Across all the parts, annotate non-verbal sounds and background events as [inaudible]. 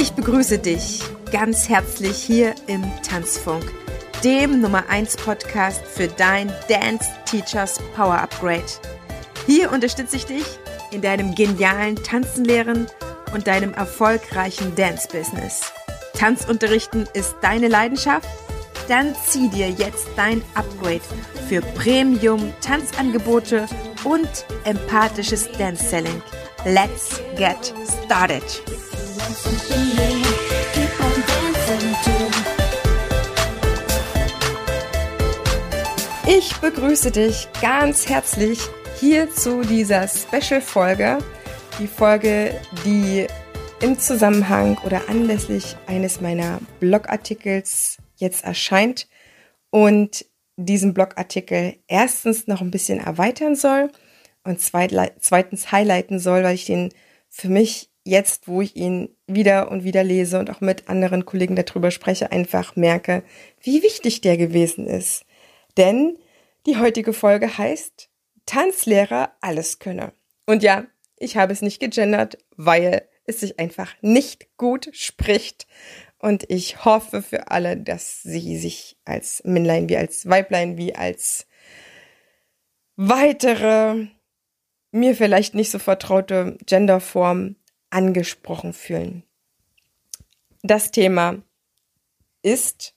Ich begrüße dich ganz herzlich hier im Tanzfunk, dem Nummer 1 Podcast für dein Dance Teachers Power Upgrade. Hier unterstütze ich dich in deinem genialen Tanzenlehren und deinem erfolgreichen Dance-Business. Tanzunterrichten ist deine Leidenschaft? Dann zieh dir jetzt dein Upgrade für Premium-Tanzangebote und empathisches Dance-Selling. Let's get started! Ich begrüße dich ganz herzlich hier zu dieser Special-Folge. Die Folge, die im Zusammenhang oder anlässlich eines meiner Blogartikels jetzt erscheint und diesen Blogartikel erstens noch ein bisschen erweitern soll und zweitens highlighten soll, weil ich den für mich jetzt, wo ich ihn wieder und wieder lese und auch mit anderen Kollegen darüber spreche, einfach merke, wie wichtig der gewesen ist. Denn die heutige Folge heißt Tanzlehrer alles könne. Und ja, ich habe es nicht gegendert, weil es sich einfach nicht gut spricht. Und ich hoffe für alle, dass sie sich als Männlein wie als Weiblein wie als weitere, mir vielleicht nicht so vertraute Genderform angesprochen fühlen. Das Thema ist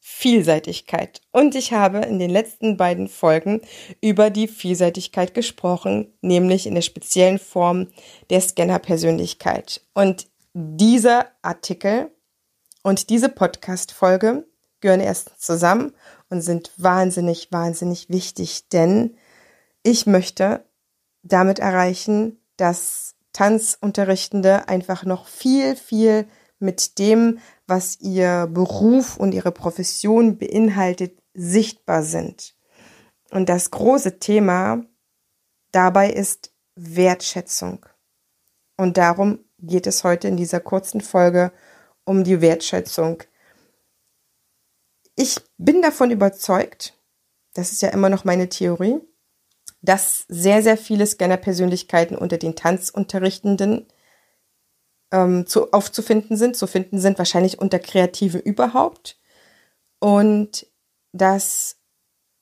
Vielseitigkeit. Und ich habe in den letzten beiden Folgen über die Vielseitigkeit gesprochen, nämlich in der speziellen Form der Scanner-Persönlichkeit. Und dieser Artikel und diese Podcast-Folge gehören erst zusammen und sind wahnsinnig, wahnsinnig wichtig, denn ich möchte damit erreichen, dass Tanzunterrichtende einfach noch viel, viel mit dem, was ihr Beruf und ihre Profession beinhaltet, sichtbar sind. Und das große Thema dabei ist Wertschätzung. Und darum geht es heute in dieser kurzen Folge um die Wertschätzung. Ich bin davon überzeugt, das ist ja immer noch meine Theorie, dass sehr, sehr viele Scanner-Persönlichkeiten unter den Tanzunterrichtenden ähm, zu, aufzufinden sind, zu finden sind, wahrscheinlich unter Kreativen überhaupt. Und dass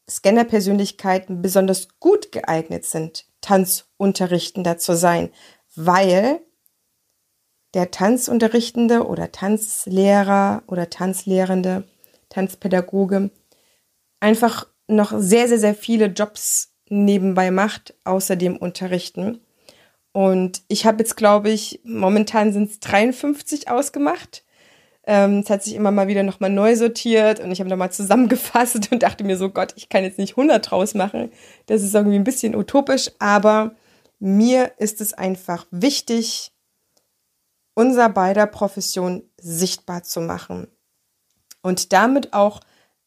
Scanner-Persönlichkeiten besonders gut geeignet sind, Tanzunterrichtender zu sein, weil der Tanzunterrichtende oder Tanzlehrer oder Tanzlehrende, Tanzpädagoge einfach noch sehr, sehr, sehr viele Jobs nebenbei macht, außer dem Unterrichten. Und ich habe jetzt, glaube ich, momentan sind es 53 ausgemacht. Ähm, es hat sich immer mal wieder nochmal neu sortiert und ich habe nochmal zusammengefasst [laughs] und dachte mir so, Gott, ich kann jetzt nicht 100 draus machen. Das ist irgendwie ein bisschen utopisch, aber mir ist es einfach wichtig, unser beider Profession sichtbar zu machen und damit auch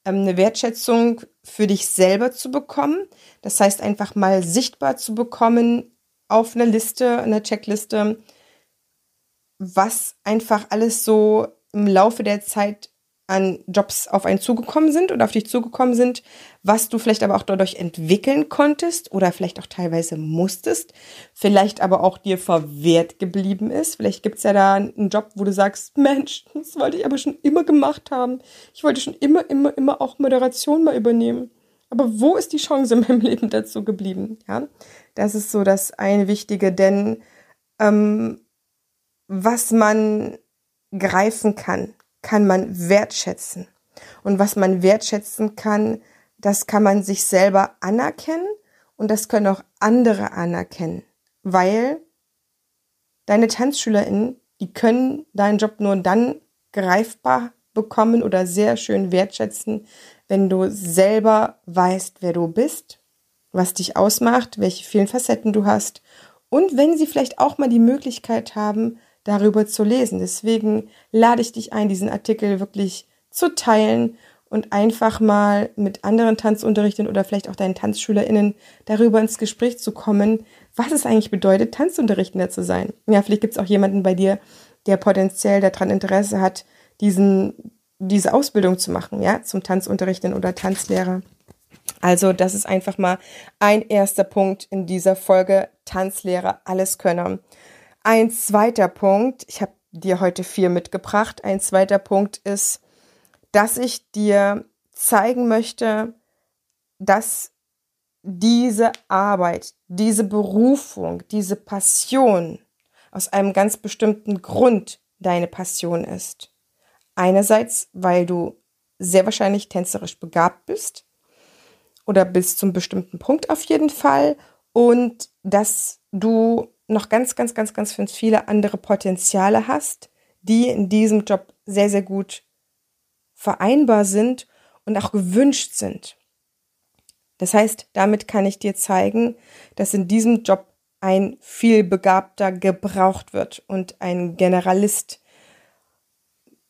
eine Wertschätzung für dich selber zu bekommen. Das heißt einfach mal sichtbar zu bekommen, auf einer Liste, einer Checkliste, was einfach alles so im Laufe der Zeit an Jobs auf einen zugekommen sind oder auf dich zugekommen sind, was du vielleicht aber auch dadurch entwickeln konntest oder vielleicht auch teilweise musstest, vielleicht aber auch dir verwehrt geblieben ist. Vielleicht gibt es ja da einen Job, wo du sagst, [laughs] Mensch, das wollte ich aber schon immer gemacht haben. Ich wollte schon immer, immer, immer auch Moderation mal übernehmen. Aber wo ist die Chance in meinem [laughs] Leben dazu geblieben? Ja, das ist so das eine Wichtige, denn ähm, was man greifen kann, kann man wertschätzen. Und was man wertschätzen kann, das kann man sich selber anerkennen und das können auch andere anerkennen, weil deine TanzschülerInnen, die können deinen Job nur dann greifbar bekommen oder sehr schön wertschätzen, wenn du selber weißt, wer du bist, was dich ausmacht, welche vielen Facetten du hast und wenn sie vielleicht auch mal die Möglichkeit haben, darüber zu lesen. Deswegen lade ich dich ein, diesen Artikel wirklich zu teilen und einfach mal mit anderen Tanzunterrichtern oder vielleicht auch deinen TanzschülerInnen darüber ins Gespräch zu kommen, was es eigentlich bedeutet, Tanzunterrichtender zu sein. Ja, vielleicht gibt es auch jemanden bei dir, der potenziell daran Interesse hat, diesen, diese Ausbildung zu machen, ja, zum Tanzunterrichten oder Tanzlehrer. Also, das ist einfach mal ein erster Punkt in dieser Folge Tanzlehrer alles können. Ein zweiter Punkt, ich habe dir heute vier mitgebracht. Ein zweiter Punkt ist, dass ich dir zeigen möchte, dass diese Arbeit, diese Berufung, diese Passion aus einem ganz bestimmten Grund deine Passion ist. Einerseits, weil du sehr wahrscheinlich tänzerisch begabt bist oder bis zum bestimmten Punkt auf jeden Fall und dass du noch ganz, ganz, ganz, ganz, viele andere Potenziale hast, die in diesem Job sehr, sehr gut vereinbar sind und auch gewünscht sind. Das heißt, damit kann ich dir zeigen, dass in diesem Job ein viel begabter gebraucht wird und ein Generalist.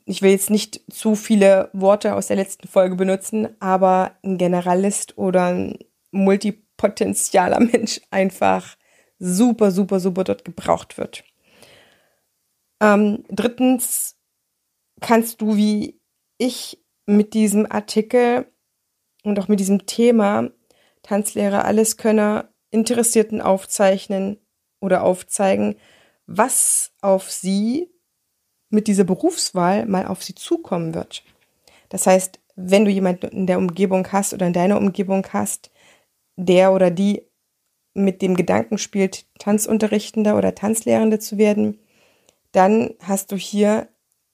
Ich will jetzt nicht zu viele Worte aus der letzten Folge benutzen, aber ein Generalist oder ein multipotentialer [laughs] Mensch einfach super, super, super dort gebraucht wird. Ähm, drittens kannst du wie ich mit diesem Artikel und auch mit diesem Thema Tanzlehrer Alleskönner Interessierten aufzeichnen oder aufzeigen, was auf sie mit dieser Berufswahl mal auf sie zukommen wird. Das heißt, wenn du jemanden in der Umgebung hast oder in deiner Umgebung hast, der oder die mit dem Gedanken spielt, Tanzunterrichtender oder Tanzlehrende zu werden, dann hast du hier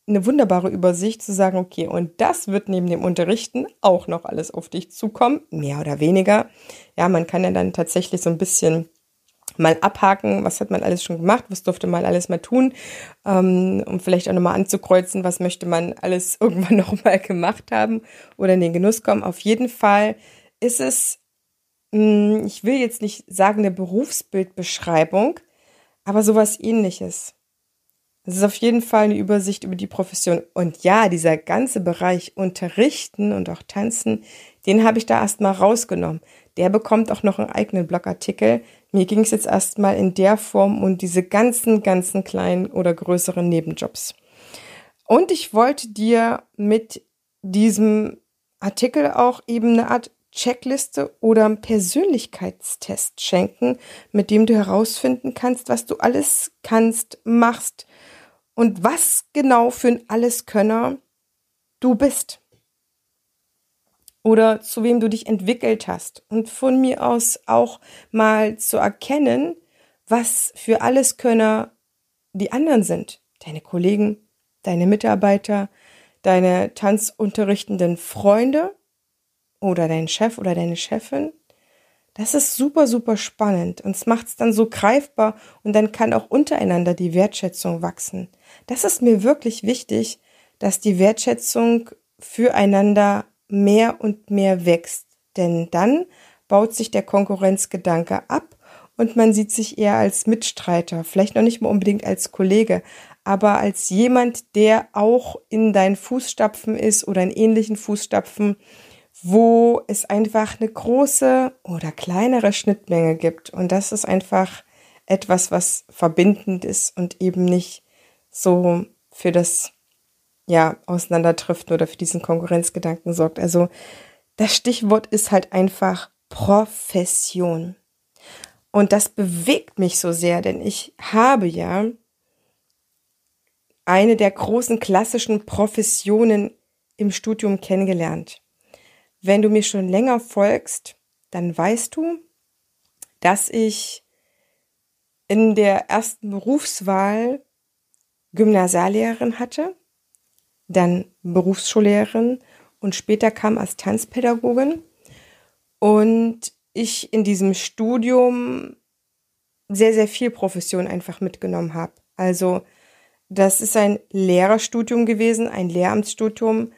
eine wunderbare Übersicht zu sagen, okay, und das wird neben dem Unterrichten auch noch alles auf dich zukommen, mehr oder weniger. Ja, man kann ja dann tatsächlich so ein bisschen mal abhaken, was hat man alles schon gemacht, was durfte man alles mal tun, ähm, um vielleicht auch nochmal anzukreuzen, was möchte man alles [laughs] irgendwann nochmal gemacht haben oder in den Genuss kommen. Auf jeden Fall ist es ich will jetzt nicht sagen eine Berufsbildbeschreibung, aber sowas ähnliches. Es ist auf jeden Fall eine Übersicht über die Profession. Und ja, dieser ganze Bereich Unterrichten und auch Tanzen, den habe ich da erstmal rausgenommen. Der bekommt auch noch einen eigenen Blogartikel. Mir ging es jetzt erstmal in der Form und diese ganzen, ganzen kleinen oder größeren Nebenjobs. Und ich wollte dir mit diesem Artikel auch eben eine Art Checkliste oder Persönlichkeitstest schenken, mit dem du herausfinden kannst, was du alles kannst, machst und was genau für ein Alleskönner du bist. Oder zu wem du dich entwickelt hast. Und von mir aus auch mal zu erkennen, was für Alleskönner die anderen sind. Deine Kollegen, deine Mitarbeiter, deine tanzunterrichtenden Freunde oder dein Chef oder deine Chefin. Das ist super, super spannend und es macht es dann so greifbar und dann kann auch untereinander die Wertschätzung wachsen. Das ist mir wirklich wichtig, dass die Wertschätzung füreinander mehr und mehr wächst, denn dann baut sich der Konkurrenzgedanke ab und man sieht sich eher als Mitstreiter, vielleicht noch nicht mal unbedingt als Kollege, aber als jemand, der auch in deinen Fußstapfen ist oder in ähnlichen Fußstapfen wo es einfach eine große oder kleinere Schnittmenge gibt. Und das ist einfach etwas, was verbindend ist und eben nicht so für das ja, Auseinanderdriften oder für diesen Konkurrenzgedanken sorgt. Also das Stichwort ist halt einfach Profession. Und das bewegt mich so sehr, denn ich habe ja eine der großen klassischen Professionen im Studium kennengelernt. Wenn du mir schon länger folgst, dann weißt du, dass ich in der ersten Berufswahl Gymnasiallehrerin hatte, dann Berufsschullehrerin und später kam als Tanzpädagogin und ich in diesem Studium sehr, sehr viel Profession einfach mitgenommen habe. Also das ist ein Lehrerstudium gewesen, ein Lehramtsstudium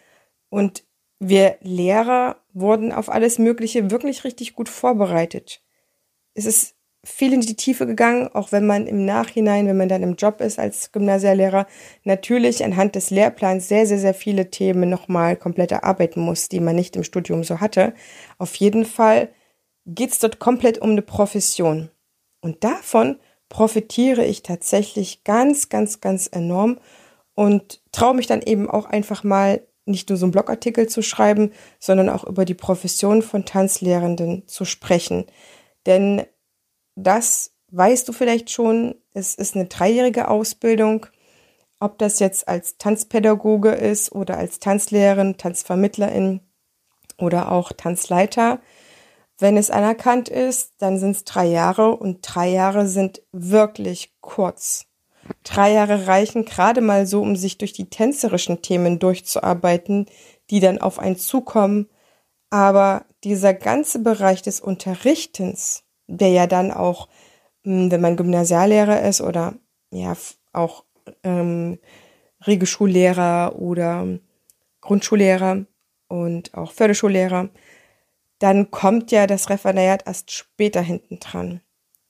und wir Lehrer wurden auf alles Mögliche wirklich richtig gut vorbereitet. Es ist viel in die Tiefe gegangen, auch wenn man im Nachhinein, wenn man dann im Job ist als Gymnasiallehrer, natürlich anhand des Lehrplans sehr, sehr, sehr viele Themen nochmal komplett erarbeiten muss, die man nicht im Studium so hatte. Auf jeden Fall geht es dort komplett um eine Profession. Und davon profitiere ich tatsächlich ganz, ganz, ganz enorm und traue mich dann eben auch einfach mal nicht nur so einen Blogartikel zu schreiben, sondern auch über die Profession von Tanzlehrenden zu sprechen. Denn das weißt du vielleicht schon, es ist eine dreijährige Ausbildung ob das jetzt als Tanzpädagoge ist oder als Tanzlehrerin, Tanzvermittlerin oder auch Tanzleiter. Wenn es anerkannt ist, dann sind es drei Jahre und drei Jahre sind wirklich kurz. Drei Jahre reichen gerade mal so, um sich durch die tänzerischen Themen durchzuarbeiten, die dann auf einen zukommen. Aber dieser ganze Bereich des Unterrichtens, der ja dann auch, hm, wenn man Gymnasiallehrer ist oder ja auch ähm, Regelschullehrer oder Grundschullehrer und auch Förderschullehrer, dann kommt ja das Referendariat erst später hinten dran.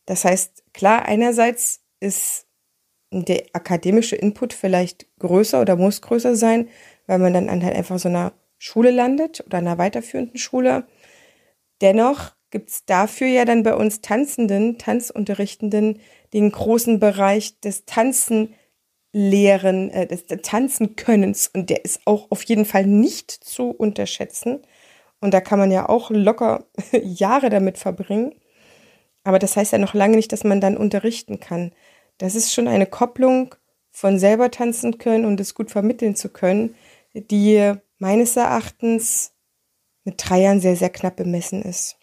Das heißt, klar, einerseits ist der akademische Input vielleicht größer oder muss größer sein, weil man dann an halt einfach so einer Schule landet oder einer weiterführenden Schule. Dennoch gibt's dafür ja dann bei uns Tanzenden, Tanzunterrichtenden den großen Bereich des Tanzen lehren, äh, des, des Tanzenkönnens und der ist auch auf jeden Fall nicht zu unterschätzen. Und da kann man ja auch locker [laughs] Jahre damit verbringen. Aber das heißt ja noch lange nicht, dass man dann unterrichten kann. Das ist schon eine Kopplung von selber tanzen können und es gut vermitteln zu können, die meines Erachtens mit drei Jahren sehr, sehr knapp bemessen ist.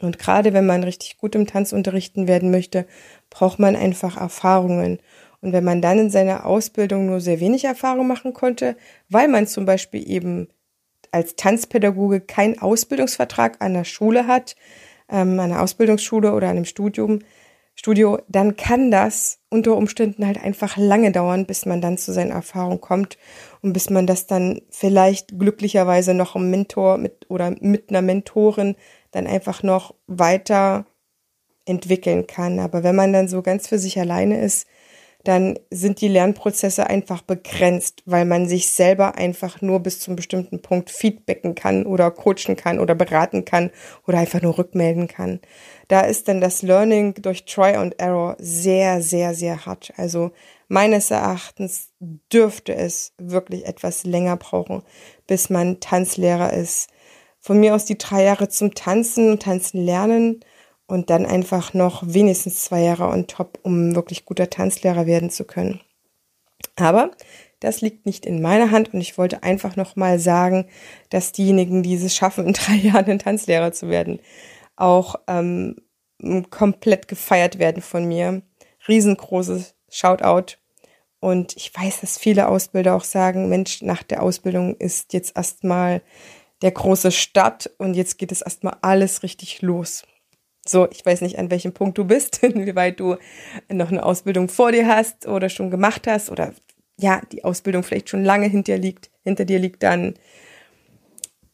Und gerade wenn man richtig gut im Tanz unterrichten werden möchte, braucht man einfach Erfahrungen. Und wenn man dann in seiner Ausbildung nur sehr wenig Erfahrung machen konnte, weil man zum Beispiel eben als Tanzpädagoge keinen Ausbildungsvertrag an der Schule hat, ähm, an einer Ausbildungsschule oder einem Studium, Studio, dann kann das unter Umständen halt einfach lange dauern, bis man dann zu seinen Erfahrungen kommt und bis man das dann vielleicht glücklicherweise noch im Mentor mit oder mit einer Mentorin dann einfach noch weiter entwickeln kann. Aber wenn man dann so ganz für sich alleine ist, dann sind die Lernprozesse einfach begrenzt, weil man sich selber einfach nur bis zum bestimmten Punkt feedbacken kann oder coachen kann oder beraten kann oder einfach nur rückmelden kann. Da ist dann das Learning durch Try and Error sehr, sehr, sehr hart. Also meines Erachtens dürfte es wirklich etwas länger brauchen, bis man Tanzlehrer ist. Von mir aus die drei Jahre zum Tanzen, Tanzen lernen und dann einfach noch wenigstens zwei Jahre on top, um wirklich guter Tanzlehrer werden zu können. Aber das liegt nicht in meiner Hand und ich wollte einfach noch mal sagen, dass diejenigen, die es schaffen, [laughs] in drei Jahren ein Tanzlehrer zu werden, auch ähm, komplett gefeiert werden von mir. Riesengroßes Shoutout. Und ich weiß, dass viele Ausbilder auch sagen, Mensch, nach der Ausbildung ist jetzt erstmal der große Start und jetzt geht es erstmal alles richtig los. So, ich weiß nicht, an welchem Punkt du bist, [laughs] inwieweit du noch eine Ausbildung vor dir hast oder schon gemacht hast oder ja, die Ausbildung vielleicht schon lange hinter dir liegt, hinter dir liegt, dann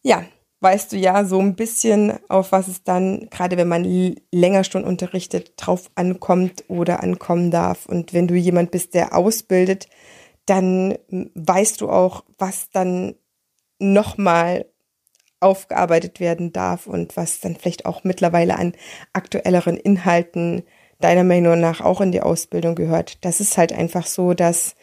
ja, weißt du ja so ein bisschen, auf was es dann, gerade wenn man länger schon unterrichtet, drauf ankommt oder ankommen darf. Und wenn du jemand bist, der ausbildet, dann weißt du auch, was dann nochmal aufgearbeitet werden darf und was dann vielleicht auch mittlerweile an aktuelleren Inhalten deiner Meinung nach auch in die Ausbildung gehört. Das ist halt einfach so, dass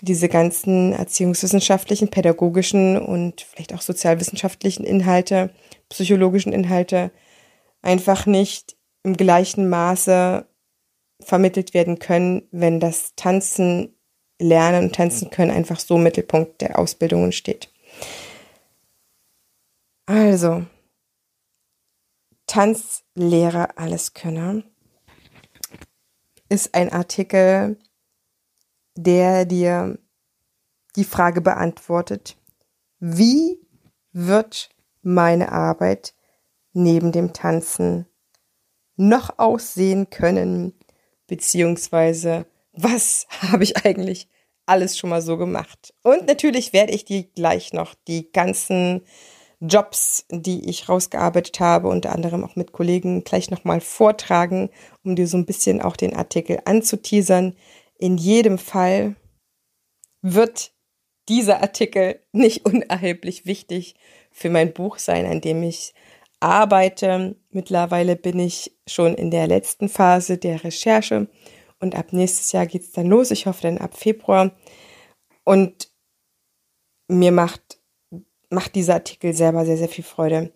diese ganzen erziehungswissenschaftlichen, pädagogischen und vielleicht auch sozialwissenschaftlichen Inhalte, psychologischen Inhalte einfach nicht im gleichen Maße vermittelt werden können, wenn das Tanzen, Lernen und Tanzen können einfach so im Mittelpunkt der Ausbildungen steht. Also, Tanzlehrer Alleskönner ist ein Artikel, der dir die Frage beantwortet, wie wird meine Arbeit neben dem Tanzen noch aussehen können, beziehungsweise was [laughs] habe ich eigentlich alles schon mal so gemacht. Und natürlich werde ich dir gleich noch die ganzen Jobs, die ich rausgearbeitet habe, unter anderem auch mit Kollegen, gleich nochmal vortragen, um dir so ein bisschen auch den Artikel anzuteasern. In jedem Fall wird dieser Artikel nicht [laughs] unerheblich wichtig für mein Buch sein, an dem ich arbeite. Mittlerweile bin ich schon in der letzten Phase der Recherche und ab nächstes Jahr geht es dann los. Ich hoffe dann ab Februar. Und mir macht macht dieser Artikel selber sehr, sehr viel Freude.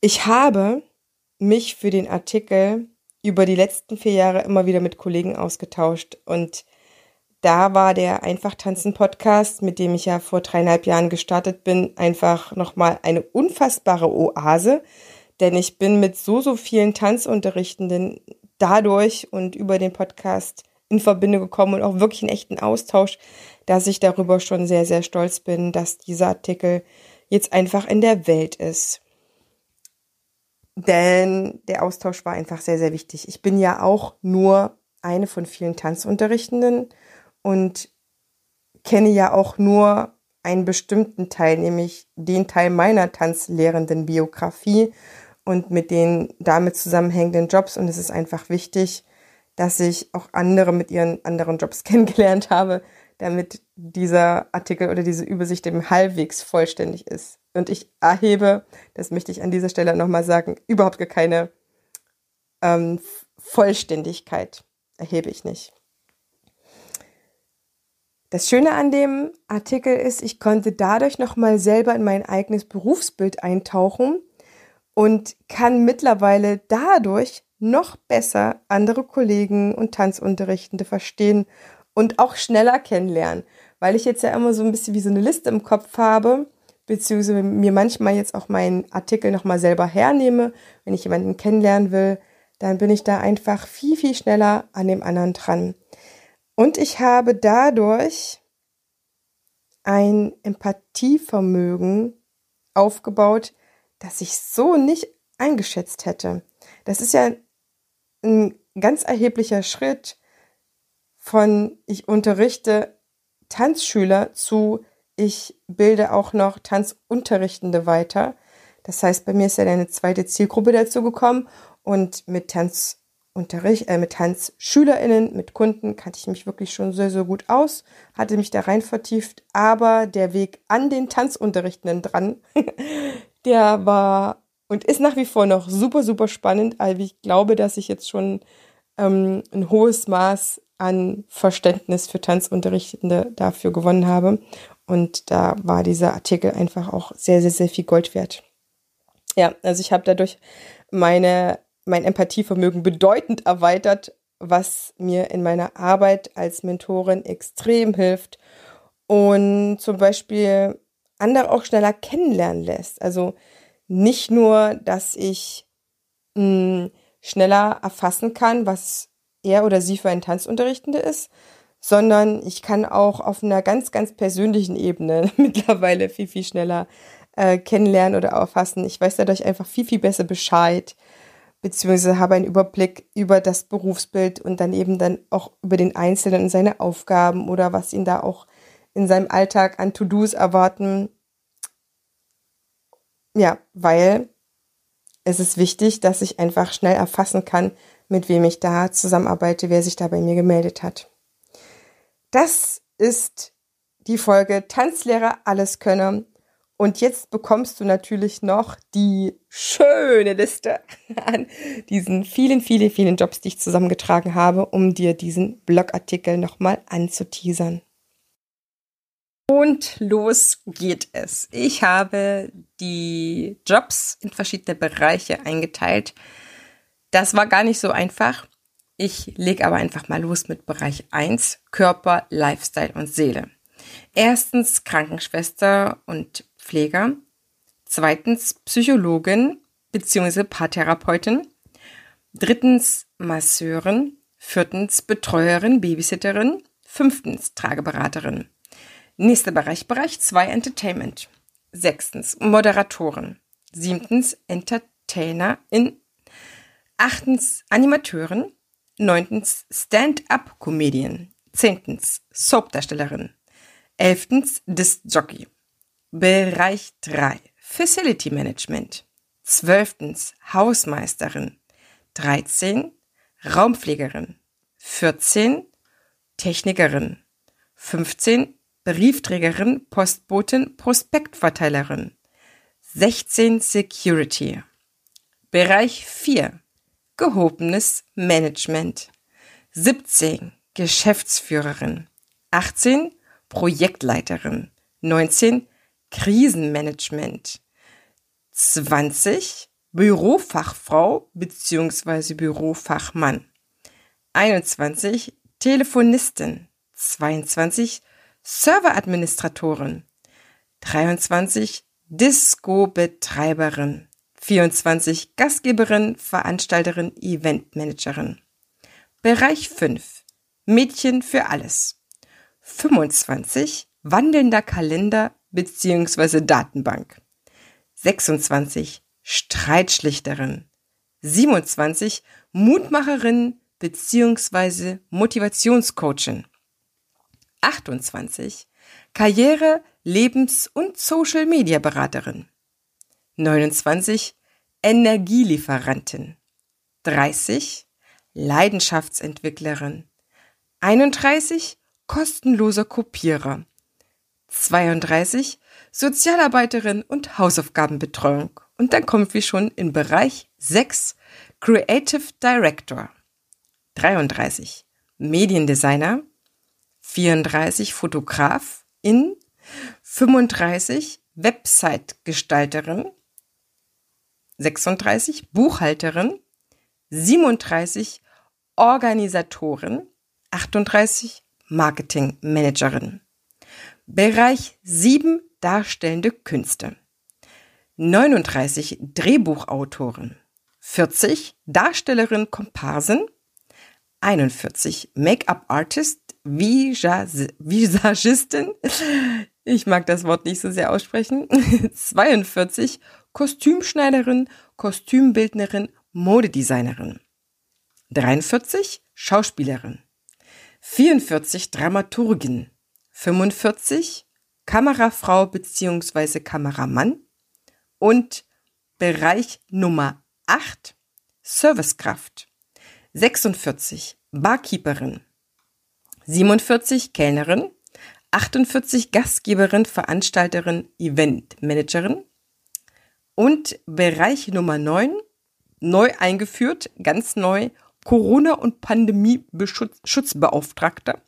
Ich habe mich für den Artikel über die letzten vier Jahre immer wieder mit Kollegen ausgetauscht und da war der Einfach tanzen Podcast, mit dem ich ja vor dreieinhalb Jahren gestartet bin, einfach nochmal eine unfassbare Oase. Denn ich bin mit so, so vielen Tanzunterrichtenden dadurch und über den Podcast in Verbindung gekommen und auch wirklich einen echten Austausch, dass ich darüber schon sehr, sehr stolz bin, dass dieser Artikel jetzt einfach in der Welt ist. Denn der Austausch war einfach sehr, sehr wichtig. Ich bin ja auch nur eine von vielen Tanzunterrichtenden und kenne ja auch nur einen bestimmten Teil, nämlich den Teil meiner tanzlehrenden Biografie und mit den damit zusammenhängenden Jobs. Und es ist einfach wichtig, dass ich auch andere mit ihren anderen Jobs [laughs] kennengelernt habe, damit dieser Artikel oder diese Übersicht eben halbwegs vollständig ist. Und ich erhebe, das möchte ich an dieser Stelle nochmal sagen, überhaupt gar keine ähm, Vollständigkeit erhebe ich nicht. Das Schöne an dem Artikel ist, ich konnte dadurch nochmal selber in mein eigenes Berufsbild eintauchen und kann mittlerweile dadurch noch besser andere Kollegen und Tanzunterrichtende verstehen und auch schneller kennenlernen, weil ich jetzt ja immer so ein bisschen wie so eine Liste im Kopf habe, beziehungsweise mir manchmal jetzt auch meinen Artikel nochmal selber hernehme, wenn ich jemanden kennenlernen will, dann bin ich da einfach viel, viel schneller an dem anderen dran. Und ich habe dadurch ein Empathievermögen aufgebaut, das ich so nicht eingeschätzt hätte. Das ist ja ein ganz erheblicher Schritt, von ich unterrichte Tanzschüler zu ich bilde auch noch Tanzunterrichtende weiter. Das heißt, bei mir ist ja eine zweite Zielgruppe dazu gekommen und mit Tanzunterricht, äh, mit TanzschülerInnen, mit Kunden kannte ich mich wirklich schon sehr, sehr gut aus, hatte mich da rein vertieft, aber der Weg an den Tanzunterrichtenden dran, [laughs] der war und ist nach wie vor noch super, super spannend, weil ich glaube, dass ich jetzt schon ähm, ein hohes Maß an Verständnis für Tanzunterrichtende dafür gewonnen habe. Und da war dieser Artikel einfach auch sehr, sehr, sehr viel Gold wert. Ja, also ich habe dadurch meine, mein Empathievermögen bedeutend erweitert, was mir in meiner Arbeit als Mentorin extrem hilft und zum Beispiel andere auch schneller kennenlernen lässt. Also nicht nur, dass ich mh, hm, schneller erfassen kann, was er oder sie für ein Tanzunterrichtende ist, sondern ich kann auch auf einer ganz, ganz persönlichen Ebene [laughs] mittlerweile viel, viel schneller äh, kennenlernen oder erfassen. Ich weiß dadurch einfach viel, viel besser Bescheid, beziehungsweise habe einen Überblick über das Berufsbild und dann eben dann auch über den Einzelnen und seine Aufgaben oder was ihn da auch in seinem Alltag an To-Dos erwarten. Ja, weil es ist wichtig, dass ich einfach schnell erfassen kann, mit wem ich da zusammenarbeite, wer sich da bei mir gemeldet hat. Das ist die Folge Tanzlehrer alles könne. Und jetzt bekommst du natürlich noch die schöne Liste [laughs] an diesen vielen, vielen, vielen Jobs, die ich zusammengetragen habe, um dir diesen Blogartikel nochmal anzuteasern. Und los geht es. Ich habe die Jobs in verschiedene Bereiche eingeteilt. Das war gar nicht so einfach. Ich lege aber einfach mal los mit Bereich 1, Körper, Lifestyle und Seele. Erstens Krankenschwester und Pfleger. Zweitens Psychologin bzw. Paartherapeutin. Drittens Masseurin. Viertens Betreuerin, Babysitterin. Fünftens Trageberaterin. Nächster Bereich, Bereich 2 Entertainment. Sechstens Moderatoren. Siebtens Entertainerin. Achtens Animateurin. Neuntens Stand-up-Comedian. Zehntens Soapdarstellerin. Elftens Disc-Jockey. Bereich 3 Facility Management. Zwölftens Hausmeisterin. 13 Raumpflegerin. 14 Technikerin. 15 Briefträgerin, Postbotin, Prospektverteilerin. 16 Security. Bereich 4 Gehobenes Management. 17 Geschäftsführerin. 18 Projektleiterin. 19 Krisenmanagement. 20 Bürofachfrau bzw. Bürofachmann. 21 Telefonistin. 22 Serveradministratorin, 23 Disco-Betreiberin, 24 Gastgeberin, Veranstalterin, Eventmanagerin. Bereich 5 Mädchen für alles. 25 wandelnder Kalender bzw. Datenbank. 26 Streitschlichterin. 27 Mutmacherin bzw. Motivationscoachin. 28 Karriere, Lebens- und Social-Media-Beraterin. 29 Energielieferantin. 30 Leidenschaftsentwicklerin. 31 kostenloser Kopierer. 32 Sozialarbeiterin und Hausaufgabenbetreuung. Und dann kommen wir schon in Bereich 6 Creative Director. 33 Mediendesigner. 34 Fotograf in 35 Website-Gestalterin, 36 Buchhalterin, 37 Organisatorin, 38 Marketingmanagerin. Bereich 7 Darstellende Künste. 39 Drehbuchautoren. 40 Darstellerin Komparsen. 41 Make-up-Artist, Visagistin. Ich mag das Wort nicht so sehr aussprechen. [laughs] 42 Kostümschneiderin, Kostümbildnerin, Modedesignerin. 43 Schauspielerin. 44 Dramaturgin. 45 Kamerafrau bzw. Kameramann. Und Bereich Nummer 8 Servicekraft. 46 Barkeeperin. 47 Kellnerin. 48 Gastgeberin, Veranstalterin, Eventmanagerin. Und Bereich Nummer 9, neu eingeführt, ganz neu, Corona- und Pandemie-Schutzbeauftragter.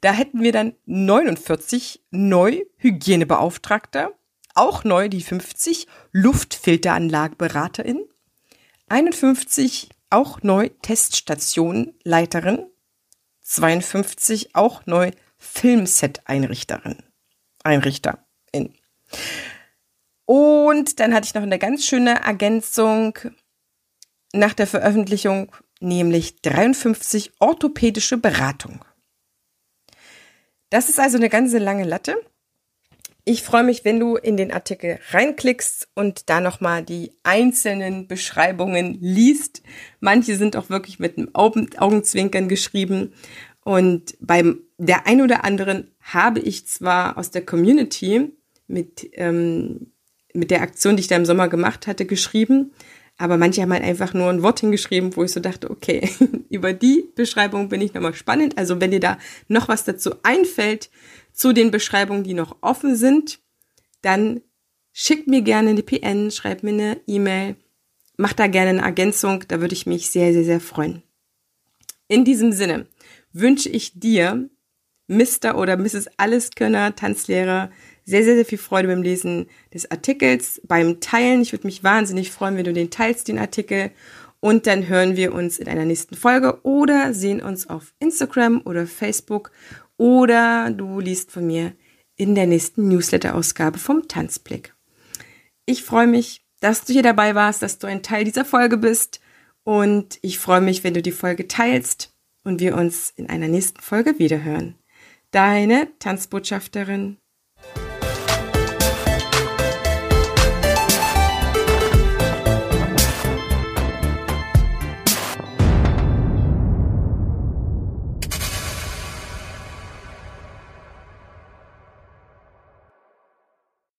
Da hätten wir dann 49 neu Hygienebeauftragter, auch neu die 50 Luftfilteranlageberaterin, 51 auch neu Teststationleiterin, 52 auch neu Filmset-Einrichterin, Einrichterin. Und dann hatte ich noch eine ganz schöne Ergänzung nach der Veröffentlichung, nämlich 53 orthopädische Beratung. Das ist also eine ganze lange Latte. Ich freue mich, wenn du in den Artikel reinklickst und da nochmal die einzelnen Beschreibungen liest. Manche sind auch wirklich mit einem Augenzwinkern geschrieben. Und beim der ein oder anderen habe ich zwar aus der Community mit, ähm, mit der Aktion, die ich da im Sommer gemacht hatte, geschrieben, aber manche haben halt einfach nur ein Wort hingeschrieben, wo ich so dachte, okay, [laughs] über die Beschreibung bin ich nochmal spannend. Also wenn dir da noch was dazu einfällt, zu den Beschreibungen, die noch offen sind, dann schick mir gerne eine PN, schreib mir eine E-Mail, mach da gerne eine Ergänzung, da würde ich mich sehr, sehr, sehr freuen. In diesem Sinne wünsche ich dir, Mr. oder Mrs. Alleskönner, Tanzlehrer, sehr, sehr, sehr viel Freude beim Lesen des Artikels, beim Teilen. Ich würde mich wahnsinnig freuen, wenn du den teilst, den Artikel. Und dann hören wir uns in einer nächsten Folge oder sehen uns auf Instagram oder Facebook oder du liest von mir in der nächsten Newsletter-Ausgabe vom Tanzblick. Ich freue mich, dass du hier dabei warst, dass du ein Teil dieser Folge bist und ich freue mich, wenn du die Folge teilst und wir uns in einer nächsten Folge wiederhören. Deine Tanzbotschafterin